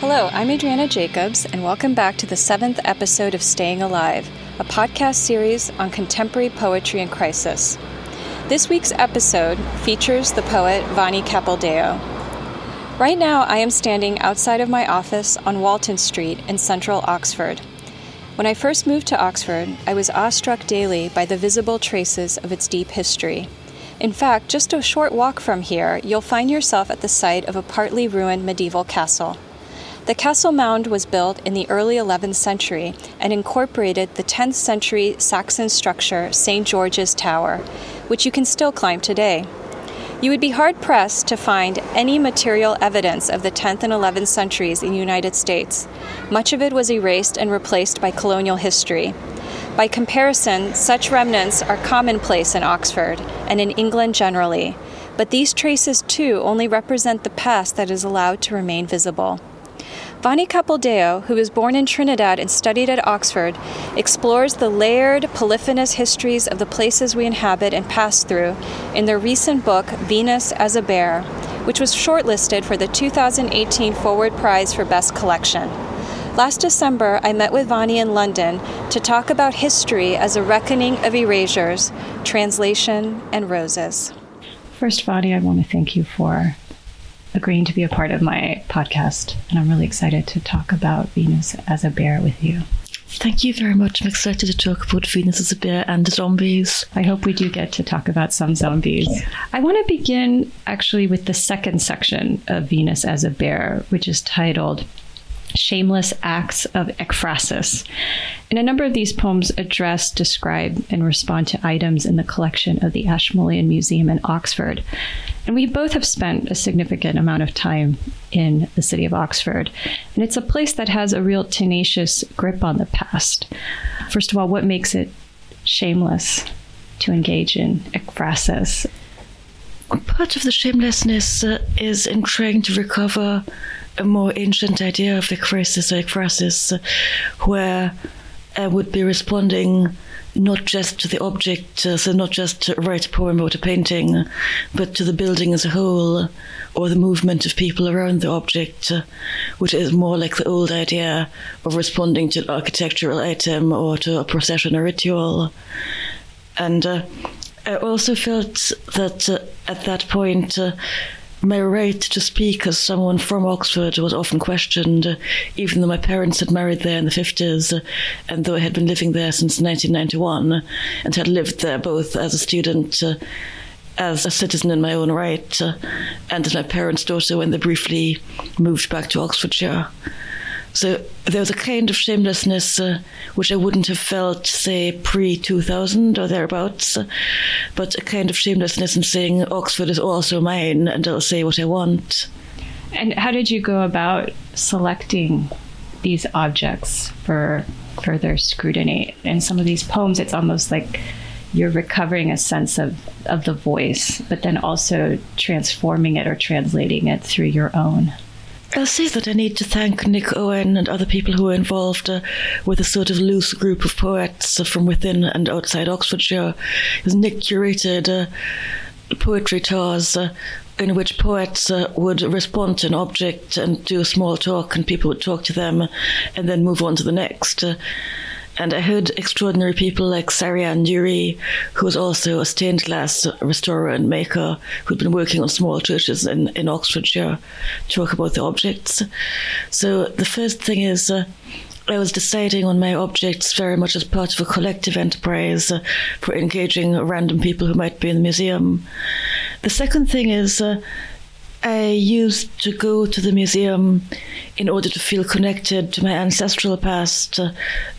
Hello, I'm Adriana Jacobs, and welcome back to the seventh episode of Staying Alive, a podcast series on contemporary poetry and crisis. This week's episode features the poet Vahni Capildeo. Right now, I am standing outside of my office on Walton Street in central Oxford. When I first moved to Oxford, I was awestruck daily by the visible traces of its deep history. In fact, just a short walk from here, you'll find yourself at the site of a partly ruined medieval castle. The castle mound was built in the early 11th century and incorporated the 10th century Saxon structure St. George's Tower, which you can still climb today. You would be hard pressed to find any material evidence of the 10th and 11th centuries in the United States. Much of it was erased and replaced by colonial history. By comparison, such remnants are commonplace in Oxford and in England generally, but these traces too only represent the past that is allowed to remain visible. Vahni Capildeo, who was born in Trinidad and studied at Oxford, explores the layered, polyphonous histories of the places we inhabit and pass through in their recent book, Venus as a Bear, which was shortlisted for the 2018 Forward Prize for Best Collection. Last December, I met with Vahni in London to talk about history as a reckoning of erasures, translation, and roses. First, Vahni, I want to thank you for agreeing to be a part of my podcast. And I'm really excited to talk about Venus as a bear with you. Thank you very much. I'm excited to talk about Venus as a bear and the zombies. I hope we do get to talk about some zombies. I want to begin actually with the second section of Venus as a bear, which is titled shameless acts of ekphrasis. And a number of these poems address, describe, and respond to items in the collection of the Ashmolean Museum in Oxford. And we both have spent a significant amount of time in the city of Oxford. And it's a place that has a real tenacious grip on the past. First of all, what makes it shameless to engage in ekphrasis? Part of the shamelessness uh, is in trying to recover a more ancient idea of the crisis or ekphrasis, uh, where I would be responding not just to the object, uh, so not just to write a poem or a painting, but to the building as a whole, or the movement of people around the object, uh, which is more like the old idea of responding to an architectural item or to a procession or ritual. And uh, I also felt that uh, at that point, uh, my right to speak as someone from Oxford was often questioned, uh, even though my parents had married there in the 50s, uh, and though I had been living there since 1991 and had lived there both as a student. Uh, as a citizen in my own right, and as my parents' daughter when they briefly moved back to Oxfordshire. So there was a kind of shamelessness uh, which I wouldn't have felt, say, pre 2000 or thereabouts, but a kind of shamelessness in saying Oxford is also mine and I'll say what I want. And how did you go about selecting these objects for further scrutiny? In some of these poems, it's almost like you're recovering a sense of, of the voice, but then also transforming it or translating it through your own. I'll say that I need to thank Nick Owen and other people who were involved uh, with a sort of loose group of poets from within and outside Oxfordshire. Because Nick curated uh, poetry tours uh, in which poets uh, would respond to an object and do a small talk, and people would talk to them and then move on to the next. Uh, and I heard extraordinary people like Sarian Nuri, who was also a stained glass restorer and maker, who'd been working on small churches in, in Oxfordshire, talk about the objects. So the first thing is, uh, I was deciding on my objects very much as part of a collective enterprise uh, for engaging random people who might be in the museum. The second thing is, uh, I used to go to the museum in order to feel connected to my ancestral past uh,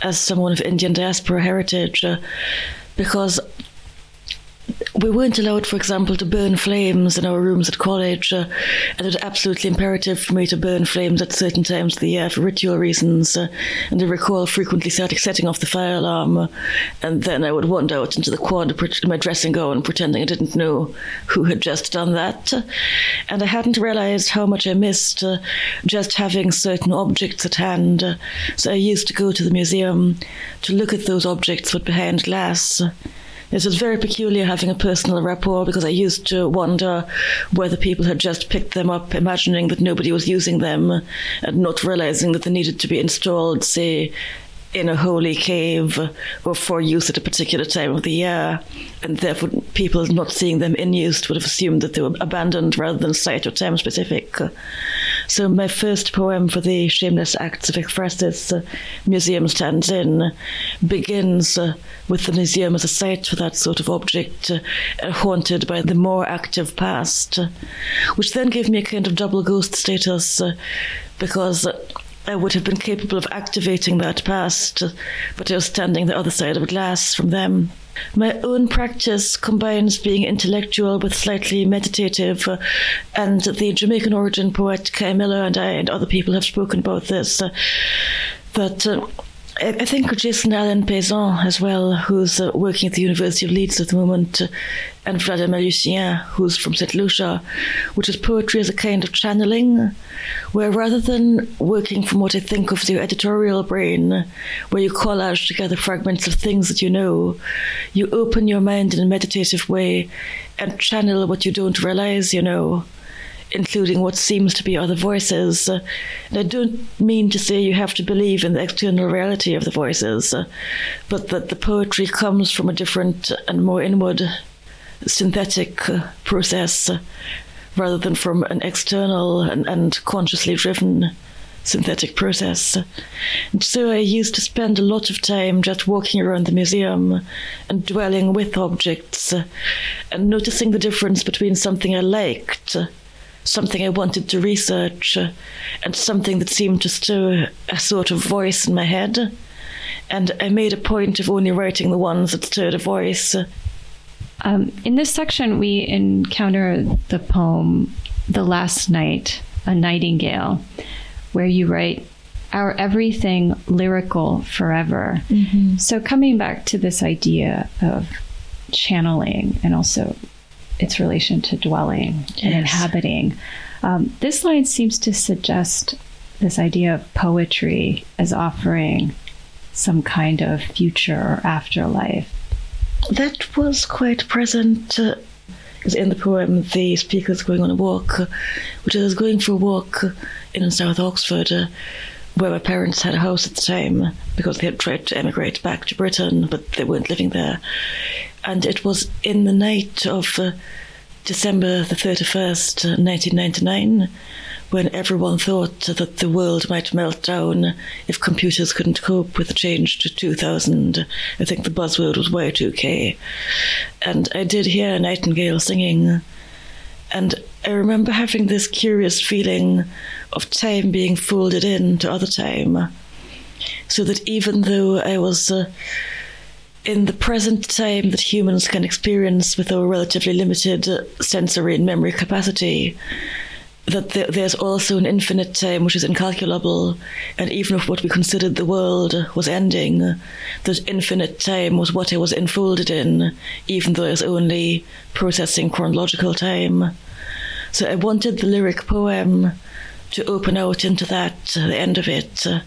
as someone of Indian diaspora heritage, uh, because we weren't allowed, for example, to burn flames in our rooms at college, uh, and it was absolutely imperative for me to burn flames at certain times of the year for ritual reasons. Uh, and I recall frequently setting off the fire alarm, uh, and then I would wander out into the quad in my dressing gown, pretending I didn't know who had just done that. And I hadn't realized how much I missed uh, just having certain objects at hand. so I used to go to the museum to look at those objects, but behind glass This was very peculiar having a personal rapport because I used to wonder whether people had just picked them up, imagining that nobody was using them, and not realizing that they needed to be installed, say, in a holy cave or for use at a particular time of the year, and therefore people not seeing them in use would have assumed that they were abandoned rather than site or time specific. So my first poem for the Shameless Acts of Ekphrasis uh, Museum Stands In begins uh, with the museum as a site for that sort of object, uh, haunted by the more active past, which then gave me a kind of double ghost status uh, because I would have been capable of activating that past, but I was standing the other side of a glass from them. My own practice combines being intellectual with slightly meditative, uh, and the Jamaican origin poet Kei Miller and I and other people have spoken about this. Uh, uh, I think Jason Allen-Paisant as well, who's uh, working at the University of Leeds at the moment, uh, and Vladimir Lucien, who's from St. Lucia, which is poetry as a kind of channeling, where rather than working from what I think of the editorial brain, where you collage together fragments of things that you know, you open your mind in a meditative way and channel what you don't realize you know including what seems to be other voices. Uh, I don't mean to say you have to believe in the external reality of the voices, uh, but that the poetry comes from a different and more inward synthetic uh, process rather than from an external and, and consciously driven synthetic process. And so I used to spend a lot of time just walking around the museum and dwelling with objects and noticing the difference between something I liked something I wanted to research uh, and something that seemed to stir a sort of voice in my head. And I made a point of only writing the ones that stirred a voice. Um, in this section, we encounter the poem The Last Night, A Nightingale, where you write, Our everything lyrical forever. Mm-hmm. So, coming back to this idea of channeling and also its relation to dwelling yes. and inhabiting. Um, this line seems to suggest this idea of poetry as offering some kind of future or afterlife. That was quite present. Uh, in the poem, the speaker is going on a walk, which is going for a walk in South Oxford, uh, where my parents had a house at the time because they had tried to emigrate back to Britain, but they weren't living there. And it was in the night of uh, December the 31st, 1999, uh, when everyone thought that the world might melt down if computers couldn't cope with the change to 2000. I think the buzzword was Y2K. And I did hear a Nightingale singing. And I remember having this curious feeling of time being folded into other time. So that even though I was uh, in the present time that humans can experience with our relatively limited uh, sensory and memory capacity, that there's also an infinite time which is incalculable, and even if what we considered the world was ending, that infinite time was what I was enfolded in, even though it's only processing chronological time. So I wanted the lyric poem to open out into that, uh, the end of it. Uh,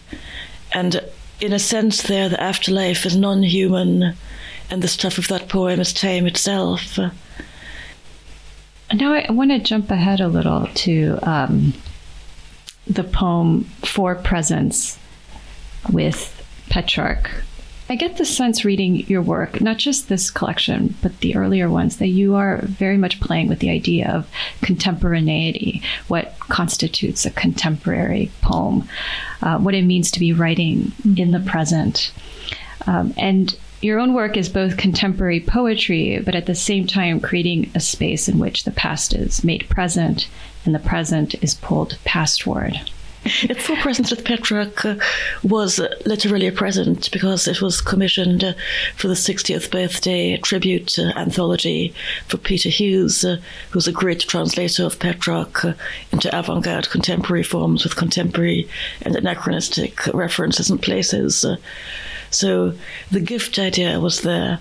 and in a sense, there, the afterlife is non human, and the stuff of that poem is time itself. Now, I want to jump ahead a little to um, the poem For Presence with Petrarch. I get the sense reading your work, not just this collection, but the earlier ones, that you are very much playing with the idea of contemporaneity, what constitutes a contemporary poem, uh, what it means to be writing mm-hmm. in the present. Um, and your own work is both contemporary poetry, but at the same time creating a space in which the past is made present and the present is pulled pastward. Its full presence with Petrarch uh, was uh, literally a present because it was commissioned uh, for the 60th birthday tribute uh, anthology for Peter Hughes, uh, who's a great translator of Petrarch uh, into avant garde contemporary forms with contemporary and anachronistic references and places. So the gift idea was there.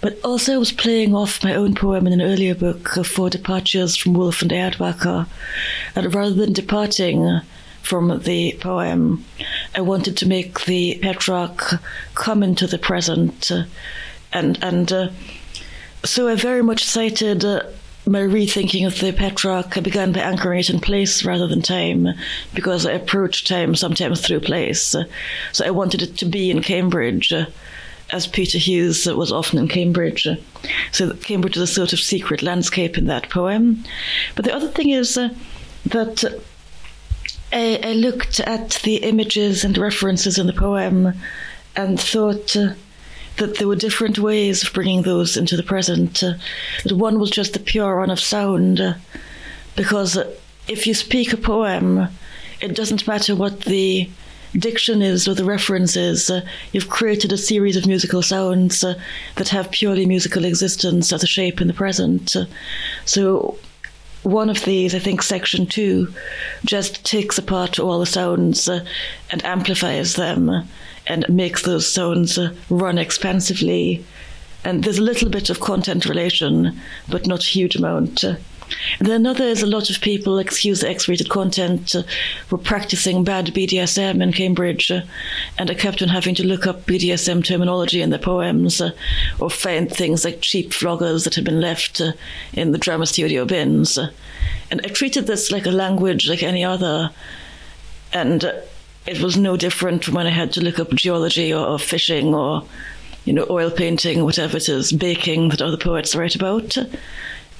But also I was playing off my own poem in an earlier book, Four Departures from Woolf and Erdwacker. And rather than departing, from the poem. I wanted to make the Petrarch come into the present uh, and and uh, so I very much cited uh, my rethinking of the Petrarch. I began by anchoring it in place rather than time, because I approach time sometimes through place. So I wanted it to be in Cambridge. Uh, as Peter Hughes was often in Cambridge. So Cambridge is a sort of secret landscape in that poem. But the other thing is uh, that I, I, looked at the images and references in the poem and thought uh, that there were different ways of bringing those into the present. Uh, that one was just the pure run of sound, uh, because if you speak a poem, it doesn't matter what the diction is or the reference is. Uh, you've created a series of musical sounds uh, that have purely musical existence as a shape in the present. Uh, so one of these, I think section two, just takes apart all the sounds uh, and amplifies them and makes those sounds uh, run expansively. And there's a little bit of content relation, but not a huge amount. And then another is a lot of people, excuse the X rated content, uh, were practicing bad BDSM in Cambridge, uh, and I kept on having to look up BDSM terminology in their poems uh, or find things like cheap floggers that had been left uh, in the drama studio bins. and I treated this like a language like any other, and uh, it was no different from when I had to look up geology or, or fishing or you know, oil painting, whatever it is, baking that other poets write about.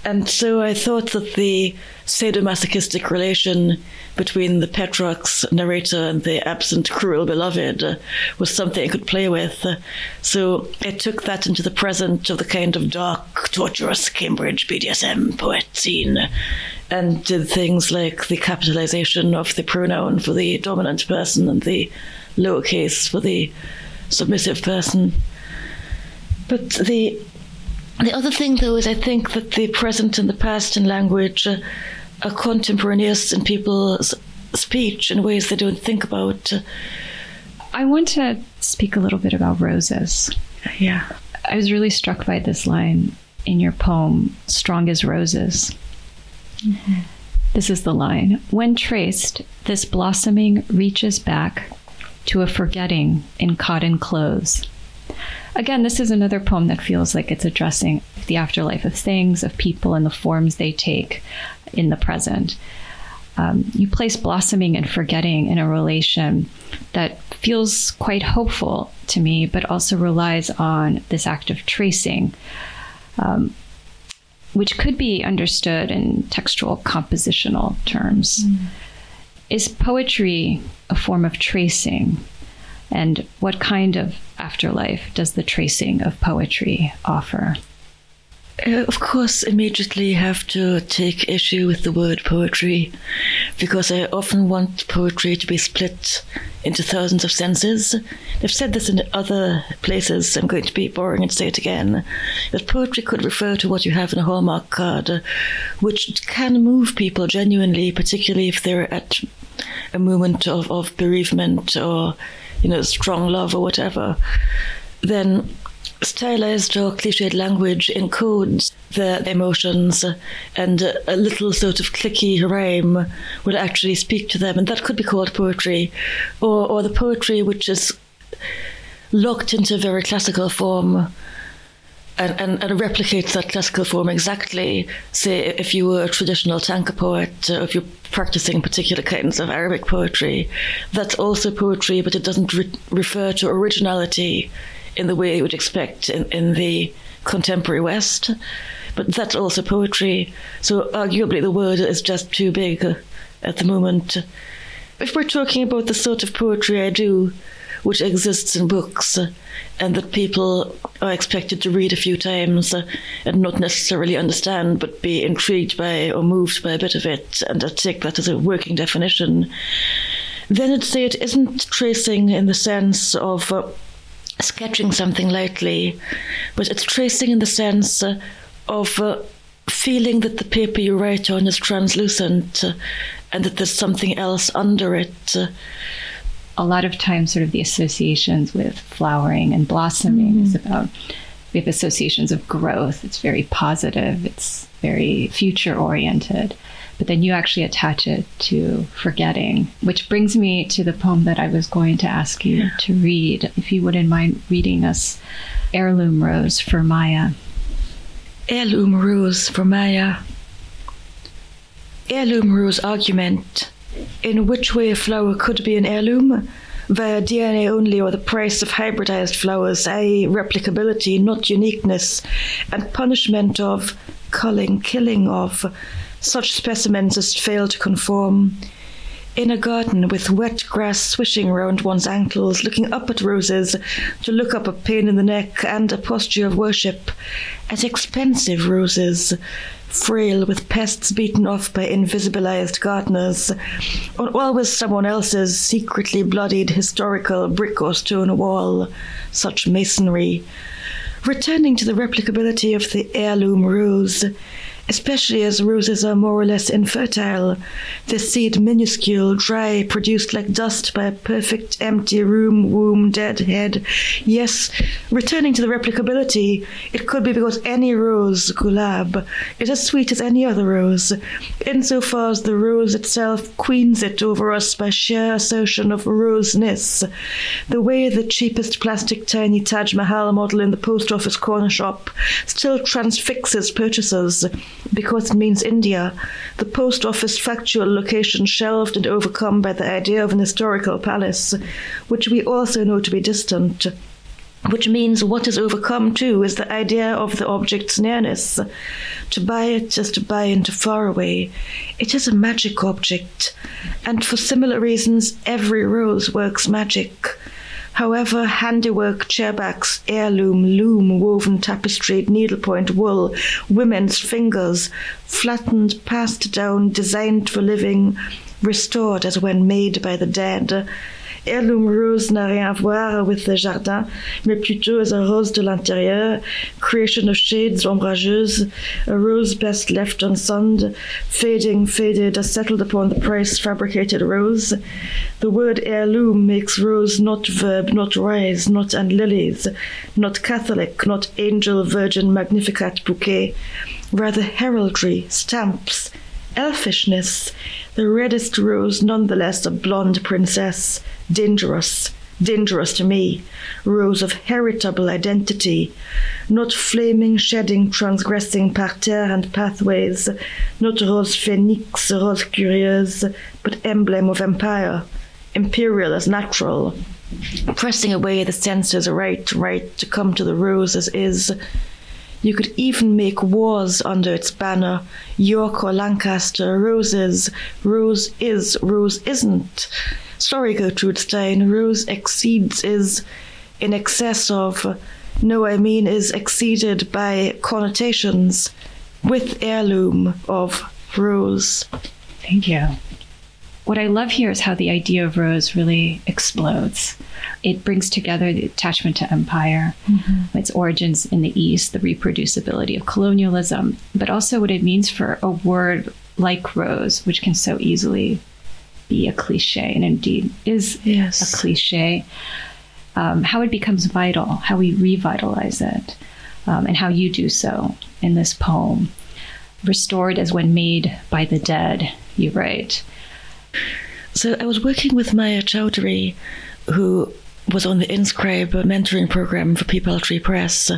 And so I thought that the sadomasochistic relation between the Petrarch's narrator and the absent cruel beloved uh, was something I could play with. Uh, so I took that into the present of the kind of dark, torturous Cambridge BDSM poet scene and did things like the capitalization of the pronoun for the dominant person and the lowercase for the submissive person. But the the other thing, though, is I think that the present and the past in language uh, are contemporaneous in people's speech in ways they don't think about. I want to speak a little bit about roses. Yeah. I was really struck by this line in your poem, Strong as Roses. Mm-hmm. This is the line When traced, this blossoming reaches back to a forgetting in cotton clothes again, this is another poem that feels like it's addressing the afterlife of things, of people, and the forms they take in the present. Um, you place blossoming and forgetting in a relation that feels quite hopeful to me, but also relies on this act of tracing, um, which could be understood in textual compositional terms. Mm. Is poetry a form of tracing? And what kind of afterlife does the tracing of poetry offer? Uh, of course, immediately have to take issue with the word poetry because I often want poetry to be split into thousands of senses. I've said this in other places, I'm going to be boring and say it again. That poetry could refer to what you have in a Hallmark card, which can move people genuinely, particularly if they're at a moment of, of bereavement or you know, strong love or whatever, then stylized or cliched language encodes the emotions and a little sort of clicky rhyme would actually speak to them. And that could be called poetry or, or the poetry which is locked into very classical form and, and, and, replicates that classical form exactly. Say, if you were a traditional tanka poet, uh, if you're practicing particular kinds of Arabic poetry, that's also poetry, but it doesn't re- refer to originality in the way you would expect in, in the contemporary West. But that's also poetry. So, arguably, the word is just too big at the moment. If we're talking about the sort of poetry I do, which exists in books uh, and that people are expected to read a few times uh, and not necessarily understand, but be intrigued by or moved by a bit of it, and I take that as a working definition, then I'd say it isn't tracing in the sense of uh, sketching something lightly, but it's tracing in the sense uh, of uh, feeling that the paper you write on is translucent and that there's something else under it a lot of times sort of the associations with flowering and blossoming mm-hmm. is about we have associations of growth it's very positive it's very future oriented but then you actually attach it to forgetting which brings me to the poem that i was going to ask you to read if you wouldn't mind reading us heirloom rose for maya Heirloom rose for Maya. Heirloom rose argument. In which way a flower could be an heirloom? Via DNA only or the price of hybridized flowers, i.e., replicability, not uniqueness, and punishment of culling, killing of such specimens as fail to conform. In a garden with wet grass swishing round one's ankles, looking up at roses to look up a pain in the neck and a posture of worship, at expensive roses, frail with pests beaten off by invisibilized gardeners, or always someone else's secretly bloodied historical brick or stone wall, such masonry. Returning to the replicability of the heirloom rose, especially as roses are more or less infertile, the seed minuscule, dry, produced like dust by a perfect empty room, womb, dead head. Yes, returning to the replicability, it could be because any rose, gulab, is as sweet as any other rose, insofar as the rose itself queens it over us by sheer assertion of roseness, the way the cheapest plastic tiny Taj Mahal model in the post office corner shop still transfixes purchasers because it means India, the post office factual location shelved and overcome by the idea of an historical palace, which we also know to be distant. Which means what is overcome too is the idea of the object's nearness. To buy it is to buy into far away. It is a magic object, and for similar reasons, every rose works magic. However, handiwork, chairbacks, heirloom, loom, woven tapestried needlepoint wool, women's fingers, flattened, passed down, designed for living, restored as when made by the dead. Heirloom rose n'a rien à voir with the jardin, mais plutôt as a rose de l'intérieur, creation of shades ombrageuses, a rose best left unsunned, fading, faded, as settled upon the price fabricated rose. The word heirloom makes rose not verb, not rise, not and lilies, not Catholic, not angel, virgin, magnificat bouquet, rather heraldry, stamps, elfishness, the reddest rose nonetheless a blonde princess, dangerous, dangerous to me, rose of heritable identity, not flaming, shedding, transgressing parterre and pathways, not rose phoenix, rose curieuse, but emblem of empire, imperial as natural, pressing away the senses right, right to come to the rose as is. You could even make wars under its banner York or Lancaster, roses, rose is, rose isn't. Sorry, Gertrude Stein, rose exceeds is in excess of, no, I mean is exceeded by connotations with heirloom of rose. Thank you. What I love here is how the idea of rose really explodes. It brings together the attachment to empire, mm-hmm. its origins in the East, the reproducibility of colonialism, but also what it means for a word like rose, which can so easily be a cliche, and indeed is yes. a cliche. Um, how it becomes vital, how we revitalize it, um, and how you do so in this poem. Restored as when made by the dead, you write. So I was working with Maya Chowdhry, who was on the Inscribe mentoring program for Peepal Tree Press,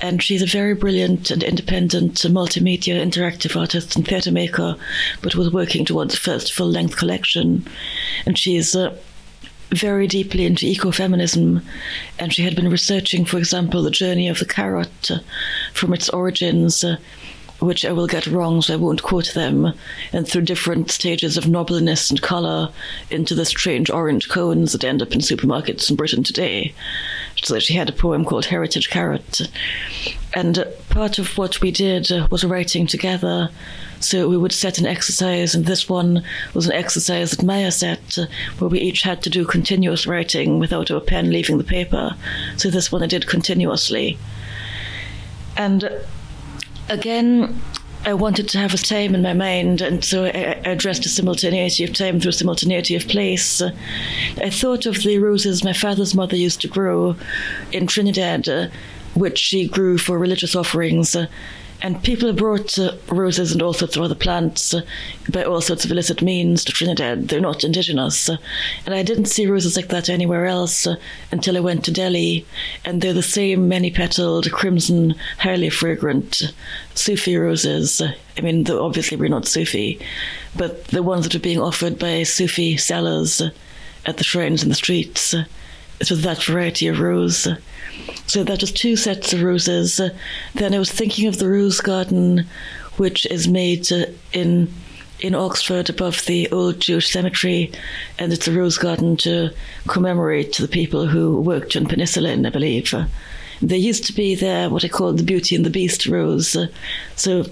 and she's a very brilliant and independent multimedia interactive artist and theatre maker, but was working towards the first full length collection. And she's uh, very deeply into ecofeminism, and she had been researching, for example, the journey of the carrot uh, from its origins. Uh, which I will get wrong, so I won't quote them, and through different stages of nobleness and colour into the strange orange cones that end up in supermarkets in Britain today. So she had a poem called Heritage Carrot. And part of what we did was writing together. So we would set an exercise, and this one was an exercise that Maya set, where we each had to do continuous writing without a pen leaving the paper. So this one I did continuously. And again, I wanted to have a time in my mind, and so I, addressed a simultaneity of time through simultaneity of place. I thought of the roses my father's mother used to grow in Trinidad, which she grew for religious offerings. Uh, And people brought uh, roses and all sorts of other plants uh, by all sorts of illicit means to Trinidad. They're not indigenous. Uh, and I didn't see roses like that anywhere else uh, until I went to Delhi. And they're the same many petaled, crimson, highly fragrant Sufi roses. I mean, obviously, we're not Sufi, but the ones that are being offered by Sufi sellers at the shrines in the streets. It was that variety of rose. So that was two sets of roses. Uh, then I was thinking of the rose garden, which is made uh, in in Oxford above the old Jewish cemetery, and it's a rose garden to commemorate the people who worked on penicillin, I believe. Uh, there used to be there what I call the Beauty and the Beast rose. Uh, so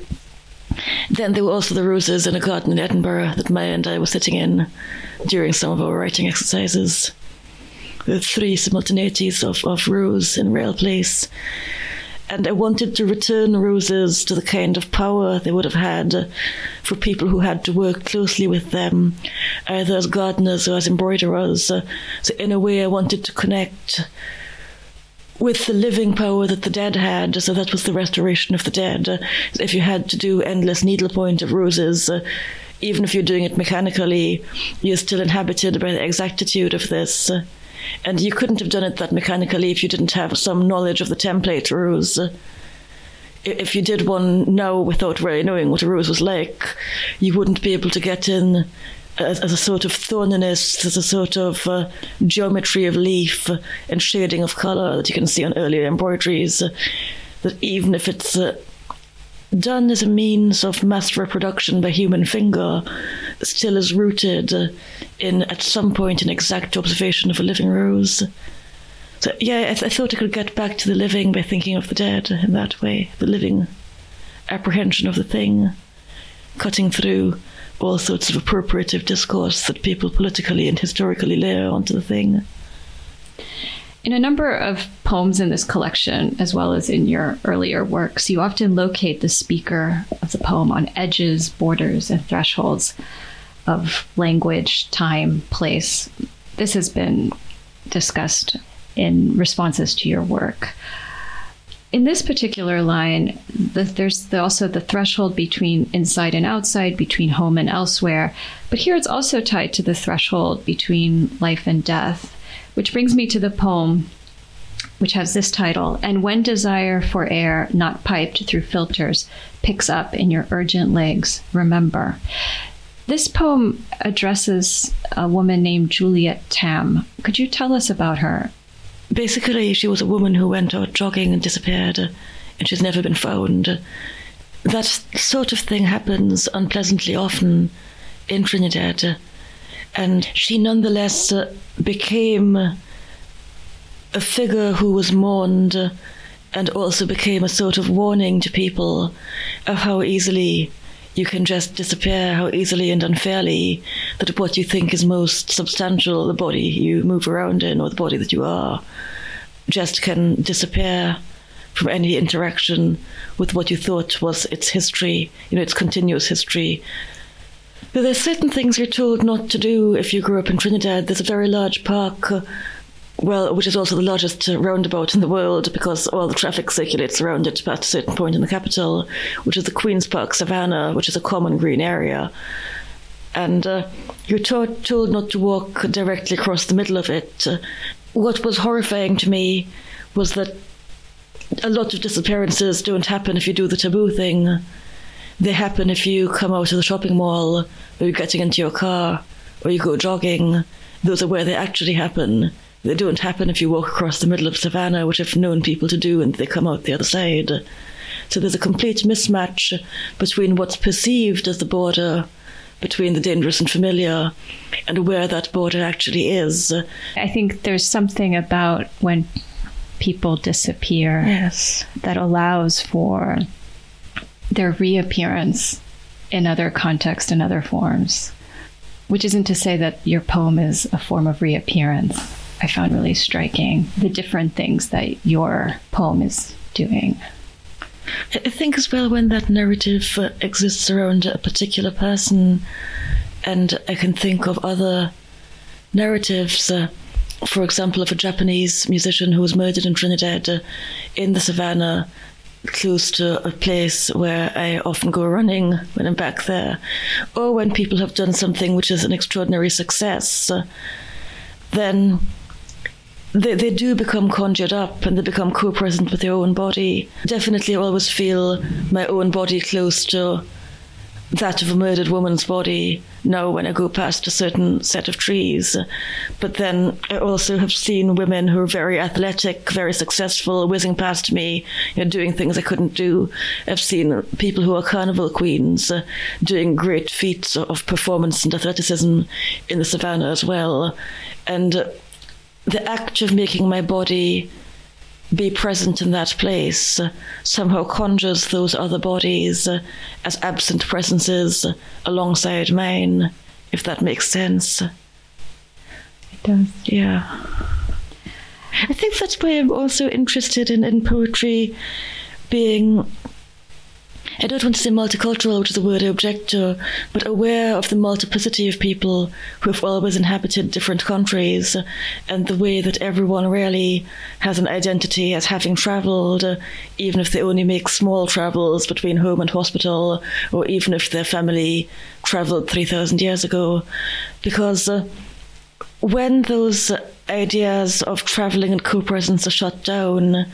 then there were also the roses in a garden in Edinburgh that Maya and I were sitting in during some of our writing exercises the three simultaneities of, of Rose in Rail Place. And I wanted to return roses to the kind of power they would have had for people who had to work closely with them, either as gardeners or as embroiderers. So, in a way, I wanted to connect with the living power that the dead had. So that was the restoration of the dead. If you had to do endless needlepoint of roses, uh, even if you're doing it mechanically, you're still inhabited by the exactitude of this. And you couldn't have done it that mechanically if you didn't have some knowledge of the template rose. If you did one now without really knowing what a rose was like, you wouldn't be able to get in as, as a sort of thorniness, as a sort of uh, geometry of leaf and shading of colour that you can see on earlier embroideries. that even if it's uh, done as a means of mass reproduction by human finger still is rooted uh, in, at some point, an exact observation of a living rose. So, yeah, I, th- I thought I could get back to the living by thinking of the dead in that way, the living apprehension of the thing, cutting through all sorts of appropriative discourse that people politically and historically layer onto the thing. In a number of poems in this collection, as well as in your earlier works, you often locate the speaker of the poem on edges, borders, and thresholds of language, time, place. This has been discussed in responses to your work. In this particular line, the, there's the, also the threshold between inside and outside, between home and elsewhere. But here it's also tied to the threshold between life and death. Which brings me to the poem, which has this title And when desire for air not piped through filters picks up in your urgent legs, remember. This poem addresses a woman named Juliet Tam. Could you tell us about her? Basically, she was a woman who went out jogging and disappeared, and she's never been found. That sort of thing happens unpleasantly often in Trinidad and she nonetheless uh, became a figure who was mourned uh, and also became a sort of warning to people of how easily you can just disappear, how easily and unfairly that what you think is most substantial, the body you move around in or the body that you are, just can disappear from any interaction with what you thought was its history, you know, its continuous history, there's certain things you're told not to do if you grew up in Trinidad. There's a very large park, uh, well, which is also the largest roundabout in the world because all the traffic circulates around it past a certain point in the capital, which is the Queen's Park Savannah, which is a common green area. And uh, you're taught, told not to walk directly across the middle of it. Uh, what was horrifying to me was that a lot of disappearances don't happen if you do the taboo thing they happen if you come out of the shopping mall, or you're getting into your car, or you go jogging. Those are where they actually happen. They don't happen if you walk across the middle of savannah, which I've known people to do, and they come out the other side. So there's a complete mismatch between what's perceived as the border between the dangerous and familiar and where that border actually is. I think there's something about when people disappear yes. that allows for their reappearance in other contexts and other forms, which isn't to say that your poem is a form of reappearance. I found really striking the different things that your poem is doing. I think as well when that narrative uh, exists around a particular person, and I can think of other narratives. Uh, for example, of a Japanese musician who was murdered in Trinidad uh, in the savannah close to a place where I often go running when I'm back there, or when people have done something which is an extraordinary success, then they, they do become conjured up and they become co present with their own body. Definitely always feel my own body close to that of a murdered woman's body now when I go past a certain set of trees. But then I also have seen women who are very athletic, very successful, whizzing past me, you know, doing things I couldn't do. I've seen people who are carnival queens uh, doing great feats of performance and athleticism in the savannah as well. And uh, the act of making my body be present in that place somehow conjures those other bodies as absent presences alongside mine, if that makes sense. It does. Yeah. I think that's why I'm also interested in, in poetry being I don't want to say multicultural, which is a word I object to, but aware of the multiplicity of people who have always inhabited different countries and the way that everyone really has an identity as having travelled, even if they only make small travels between home and hospital, or even if their family travelled 3,000 years ago. Because uh, when those ideas of traveling and co-presence are shut down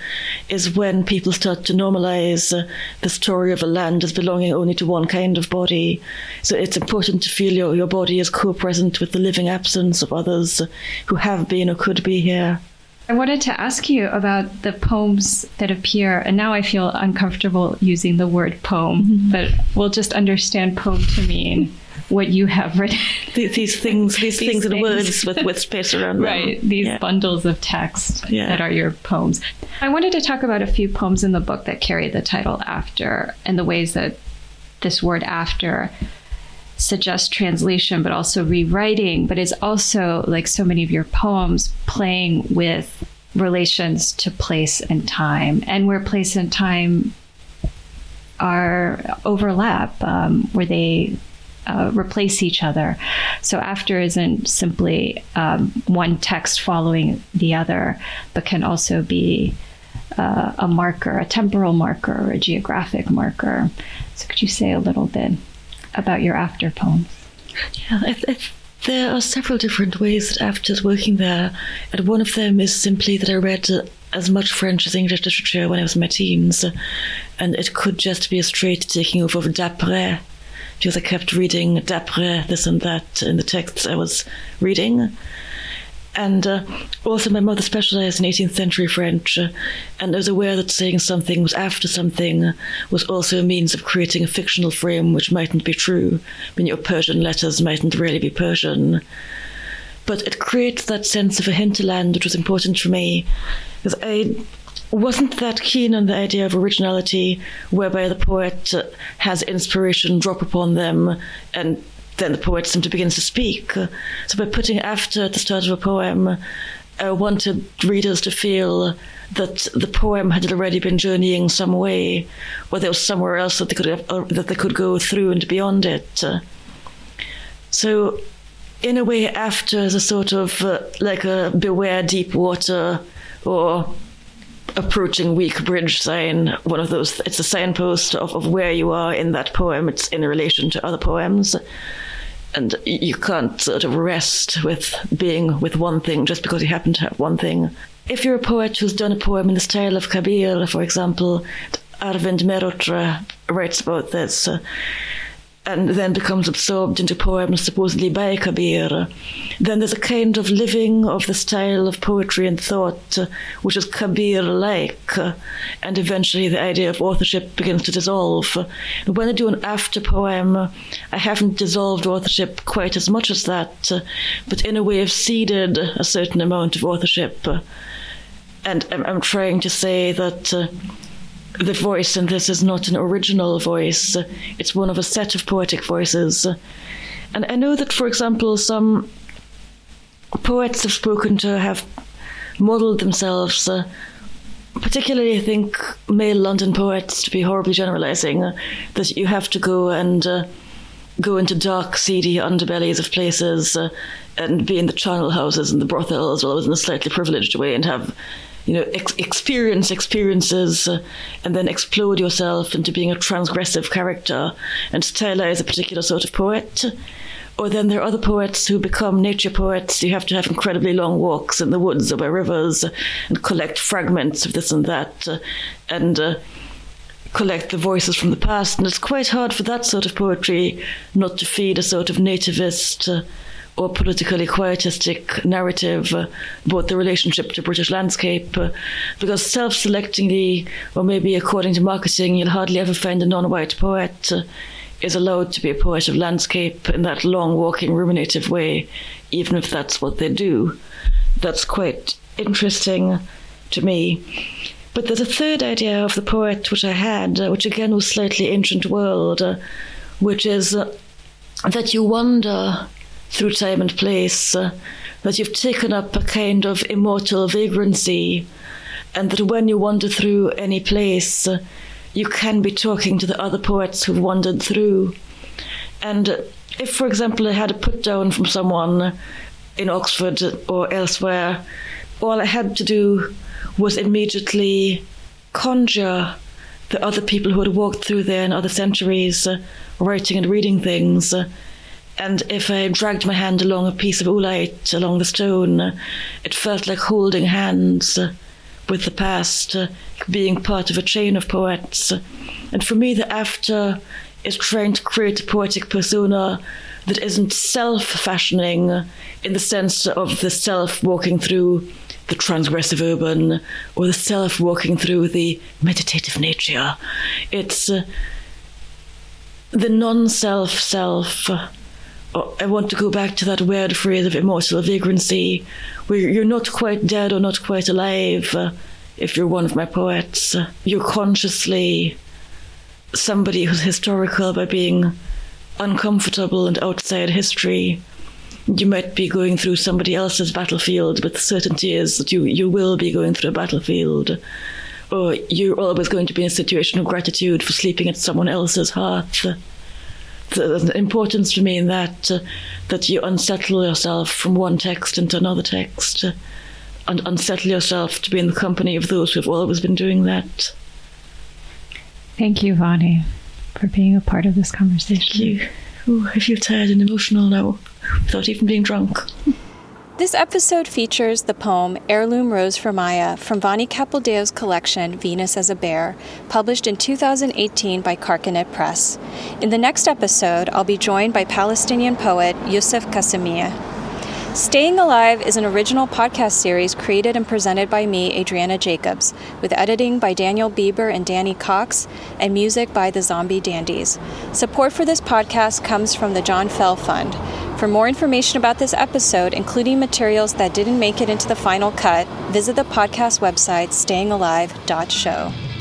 is when people start to normalize uh, the story of a land as belonging only to one kind of body. So it's important to feel your, your body is co-present with the living absence of others who have been or could be here. I wanted to ask you about the poems that appear, and now I feel uncomfortable using the word poem, mm-hmm. but we'll just understand poem to mean what you have written. These, these things, these, these things, and words with, with space around them. Right, these yeah. bundles of text yeah. that are your poems. I wanted to talk about a few poems in the book that carry the title After and the ways that this word after suggests translation, but also rewriting, but is also, like so many of your poems, playing with relations to place and time, and where place and time are overlap, um, where they uh, replace each other. So after isn't simply um, one text following the other, but can also be uh, a marker, a temporal marker, or a geographic marker. So could you say a little bit about your after poems? Yeah, there are several different ways that after working there, and one of them is simply that I read. As much French as English literature when I was in my teens, and it could just be a straight taking over of d'après because I kept reading d'après this and that in the texts I was reading. And uh, also, my mother specialized in 18th century French, uh, and I was aware that saying something was after something was also a means of creating a fictional frame which mightn't be true. I mean, your Persian letters mightn't really be Persian. But it creates that sense of a hinterland which was important for me, because I wasn't that keen on the idea of originality, whereby the poet has inspiration drop upon them and then the poet simply begins to speak. So by putting after at the start of a poem, I wanted readers to feel that the poem had already been journeying some way, or there was somewhere else that they could have, that they could go through and beyond it. So, in a way, after is a sort of uh, like a beware deep water or approaching weak bridge sign one of those it's a signpost of, of where you are in that poem. It's in relation to other poems. And you can't sort of rest with being with one thing just because you happen to have one thing. If you're a poet who's done a poem in the style of kabir for example arvind mehrotra writes about this. uh, and then becomes absorbed into poems supposedly by Kabir, then there's a kind of living of the style of poetry and thought uh, which is Kabir like, uh, and eventually the idea of authorship begins to dissolve. When I do an after poem, I haven't dissolved authorship quite as much as that, uh, but in a way have ceded a certain amount of authorship. and I'm, I'm, trying to say that the voice in this is not an original voice, it's one of a set of poetic voices. And I know that, for example, some poets have spoken to have modeled themselves, uh, particularly, I think, male London poets, to be horribly generalizing, uh, that you have to go and uh, go into dark, seedy underbellies of places uh, and be in the charnel houses and the brothels, well, in a slightly privileged way, and have you know, ex- experience experiences uh, and then explode yourself into being a transgressive character and stylize a particular sort of poet. Or then there are other poets who become nature poets. You have to have incredibly long walks in the woods or by rivers and collect fragments of this and that uh, and uh, collect the voices from the past. And it's quite hard for that sort of poetry not to feed a sort of nativist uh, or politically quietistic narrative uh, about the relationship to British landscape. Uh, because self selectingly, or maybe according to marketing, you'll hardly ever find a non white poet. Uh, is allowed to be a poet of landscape in that long walking ruminative way, even if that's what they do. That's quite interesting to me. But there's a third idea of the poet which I had, which again was slightly ancient world, which is that you wander through time and place, uh, that you've taken up a kind of immortal vagrancy, and that when you wander through any place, uh, you can be talking to the other poets who've wandered through. And if, for example, I had a put down from someone in Oxford or elsewhere, all I had to do was immediately conjure the other people who had walked through there in other centuries, uh, writing and reading things. Uh, and if I dragged my hand along a piece of oolite along the stone, it felt like holding hands with the past, being part of a chain of poets. And for me, the after is trying to create a poetic persona that isn't self fashioning in the sense of the self walking through the transgressive urban or the self walking through the meditative nature. It's the non self self I want to go back to that weird phrase of immortal vagrancy, where you're not quite dead or not quite alive. Uh, if you're one of my poets, uh, you're consciously somebody who's historical by being uncomfortable and outside history. You might be going through somebody else's battlefield, but the certainty is that you, you will be going through a battlefield. Or you're always going to be in a situation of gratitude for sleeping at someone else's hearth there's an importance to me in that uh, that you unsettle yourself from one text into another text uh, and unsettle yourself to be in the company of those who have always been doing that. Thank you, Vahni, for being a part of this conversation. Thank you. Ooh, I feel tired and emotional now, without even being drunk. This episode features the poem Heirloom Rose for Maya from Vahni Capildeo's collection Venus as a Bear, published in 2018 by Carcanet Press. In the next episode, I'll be joined by Palestinian poet Yousif Qasmiyeh. Staying Alive is an original podcast series created and presented by me, Adriana Jacobs, with editing by Daniel Bieber and Danny Cox, and music by the Zombie Dandies. Support for this podcast comes from the John Fell Fund. For more information about this episode, including materials that didn't make it into the final cut, visit the podcast website stayingalive.show.